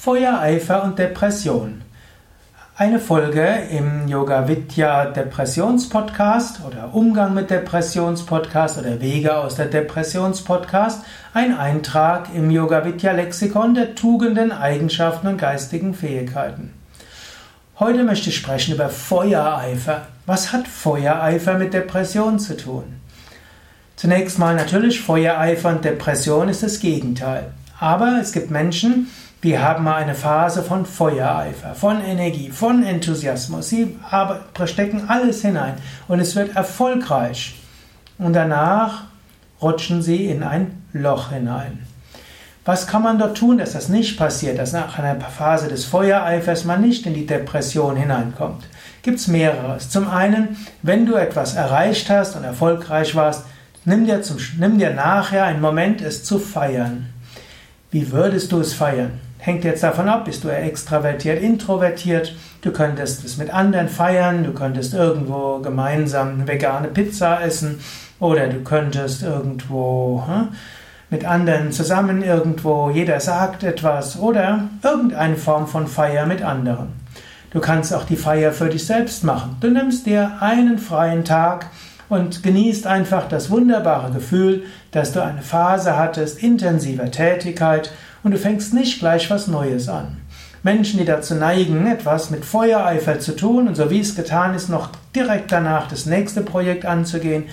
Feuer, Eifer und Depression. Eine Folge im Yoga Vidya Depressionspodcast oder Umgang mit Depressionspodcast oder Wege aus der Depressionspodcast. Ein Eintrag im Yoga Vidya Lexikon der Tugenden, Eigenschaften und geistigen Fähigkeiten. Heute möchte ich sprechen über Feuereifer. Was hat Feuereifer mit Depression zu tun? Zunächst mal natürlich Feuereifer und Depression ist das Gegenteil. Aber es gibt Menschen, die haben mal eine Phase von Feuereifer, von Energie, von Enthusiasmus. Sie stecken alles hinein und es wird erfolgreich. Und danach rutschen sie in ein Loch hinein. Was kann man dort tun, dass das nicht passiert, dass nach einer Phase des Feuereifers man nicht in die Depression hineinkommt? Gibt es mehreres. Zum einen, wenn du etwas erreicht hast und erfolgreich warst, nimm dir, zum, nimm dir nachher einen Moment, es zu feiern. Wie würdest du es feiern? Hängt jetzt davon ab, bist du extravertiert, introvertiert? Du könntest es mit anderen feiern, du könntest irgendwo gemeinsam vegane Pizza essen oder du könntest irgendwo hm, mit anderen zusammen irgendwo, jeder sagt etwas oder irgendeine Form von Feier mit anderen. Du kannst auch die Feier für dich selbst machen. Du nimmst dir einen freien Tag und genießt einfach das wunderbare Gefühl, dass du eine Phase hattest intensiver Tätigkeit und du fängst nicht gleich was Neues an. Menschen, die dazu neigen, etwas mit Feuereifer zu tun und so wie es getan ist, noch direkt danach das nächste Projekt anzugehen,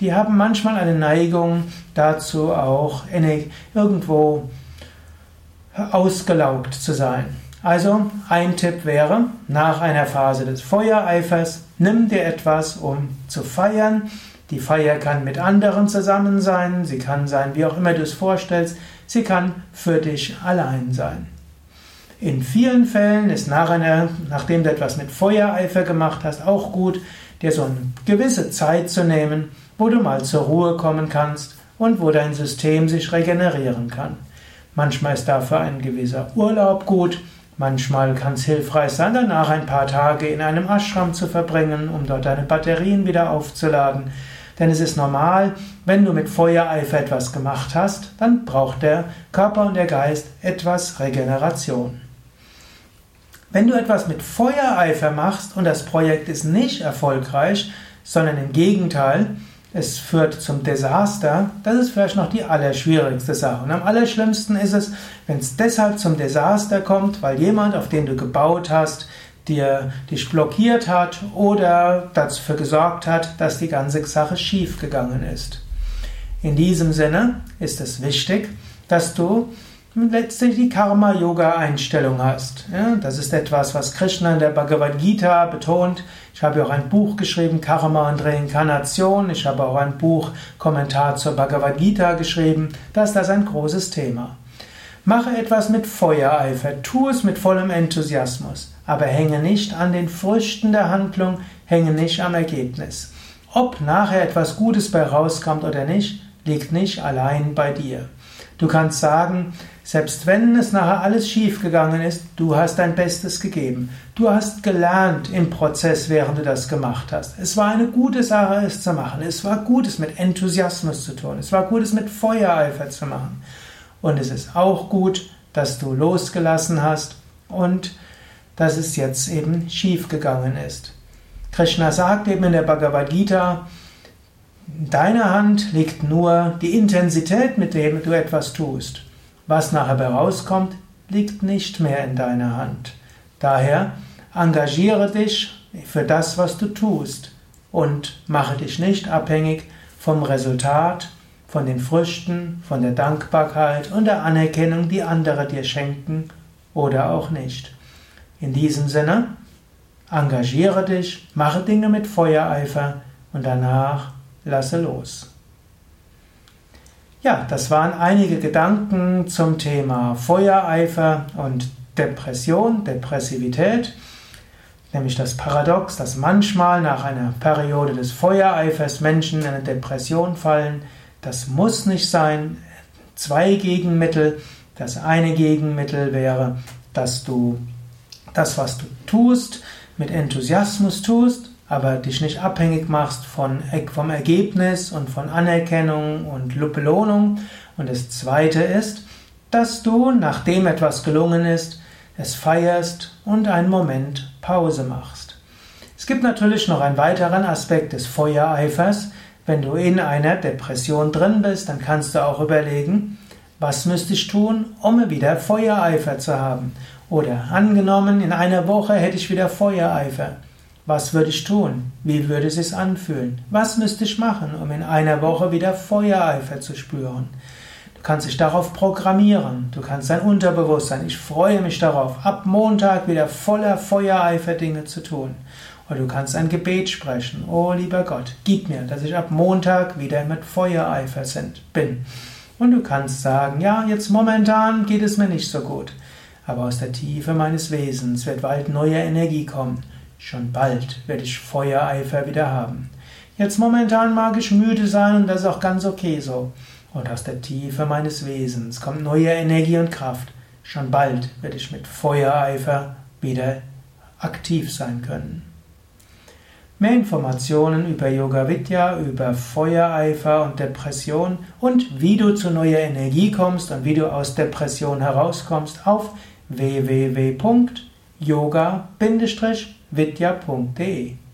die haben manchmal eine Neigung dazu auch irgendwo ausgelaugt zu sein. Also ein Tipp wäre, nach einer Phase des Feuereifers, nimm dir etwas, um zu feiern. Die Feier kann mit anderen zusammen sein, sie kann sein, wie auch immer du es vorstellst, sie kann für dich allein sein. In vielen Fällen ist nach einer, nachdem du etwas mit Feuereifer gemacht hast, auch gut, dir so eine gewisse Zeit zu nehmen, wo du mal zur Ruhe kommen kannst und wo dein System sich regenerieren kann. Manchmal ist dafür ein gewisser Urlaub gut, Manchmal kann es hilfreich sein, danach ein paar Tage in einem Ashram zu verbringen, um dort deine Batterien wieder aufzuladen. Denn es ist normal, wenn du mit Feuereifer etwas gemacht hast, dann braucht der Körper und der Geist etwas Regeneration. Wenn du etwas mit Feuereifer machst und das Projekt ist nicht erfolgreich, sondern im Gegenteil, es führt zum Desaster, das ist vielleicht noch die allerschwierigste Sache. Und am allerschlimmsten ist es, wenn es deshalb zum Desaster kommt, weil jemand, auf den du gebaut hast, dir dich blockiert hat oder dafür gesorgt hat, dass die ganze Sache schief gegangen ist. In diesem Sinne ist es wichtig, dass du letztlich die Karma-Yoga-Einstellung hast. Ja, das ist etwas, was Krishna in der Bhagavad Gita betont. Ich habe auch ein Buch geschrieben, Karma und Reinkarnation. Ich habe auch ein Buch, Kommentar zur Bhagavad Gita geschrieben. Da ist das ein großes Thema. Mache etwas mit Feuereifer, tu es mit vollem Enthusiasmus, aber hänge nicht an den Früchten der Handlung, hänge nicht am Ergebnis. Ob nachher etwas Gutes bei rauskommt oder nicht, liegt nicht allein bei dir. Du kannst sagen, selbst wenn es nachher alles schief gegangen ist, du hast dein Bestes gegeben. Du hast gelernt im Prozess, während du das gemacht hast. Es war eine gute Sache, es zu machen. Es war gut, es mit Enthusiasmus zu tun. Es war gut, es mit Feuereifer zu machen. Und es ist auch gut, dass du losgelassen hast und dass es jetzt eben schief gegangen ist. Krishna sagt eben in der Bhagavad Gita, in deiner Hand liegt nur die Intensität, mit der du etwas tust. Was nachher herauskommt, liegt nicht mehr in deiner Hand. Daher engagiere dich für das, was du tust und mache dich nicht abhängig vom Resultat, von den Früchten, von der Dankbarkeit und der Anerkennung, die andere dir schenken oder auch nicht. In diesem Sinne, engagiere dich, mache Dinge mit Feuereifer und danach lasse los. Ja, das waren einige Gedanken zum Thema Feuereifer und Depression, Depressivität, nämlich das Paradox, dass manchmal nach einer Periode des Feuereifers Menschen in eine Depression fallen. Das muss nicht sein. Zwei Gegenmittel. Das eine Gegenmittel wäre, dass du das, was du tust, mit Enthusiasmus tust aber dich nicht abhängig machst von, vom Ergebnis und von Anerkennung und Belohnung. Und das Zweite ist, dass du, nachdem etwas gelungen ist, es feierst und einen Moment Pause machst. Es gibt natürlich noch einen weiteren Aspekt des Feuereifers. Wenn du in einer Depression drin bist, dann kannst du auch überlegen, was müsste ich tun, um wieder Feuereifer zu haben? Oder angenommen, in einer Woche hätte ich wieder Feuereifer. Was würde ich tun? Wie würde es sich anfühlen? Was müsste ich machen, um in einer Woche wieder Feuereifer zu spüren? Du kannst dich darauf programmieren. Du kannst dein Unterbewusstsein, ich freue mich darauf, ab Montag wieder voller Feuereifer Dinge zu tun. Oder du kannst ein Gebet sprechen. Oh lieber Gott, gib mir, dass ich ab Montag wieder mit Feuereifer bin. Und du kannst sagen, ja, jetzt momentan geht es mir nicht so gut. Aber aus der Tiefe meines Wesens wird bald neue Energie kommen. Schon bald werde ich Feuereifer wieder haben. Jetzt momentan mag ich müde sein und das ist auch ganz okay so. Und aus der Tiefe meines Wesens kommt neue Energie und Kraft. Schon bald werde ich mit Feuereifer wieder aktiv sein können. Mehr Informationen über Yoga Vidya, über Feuereifer und Depression und wie du zu neuer Energie kommst und wie du aus Depression herauskommst auf www.yoga-vidya.de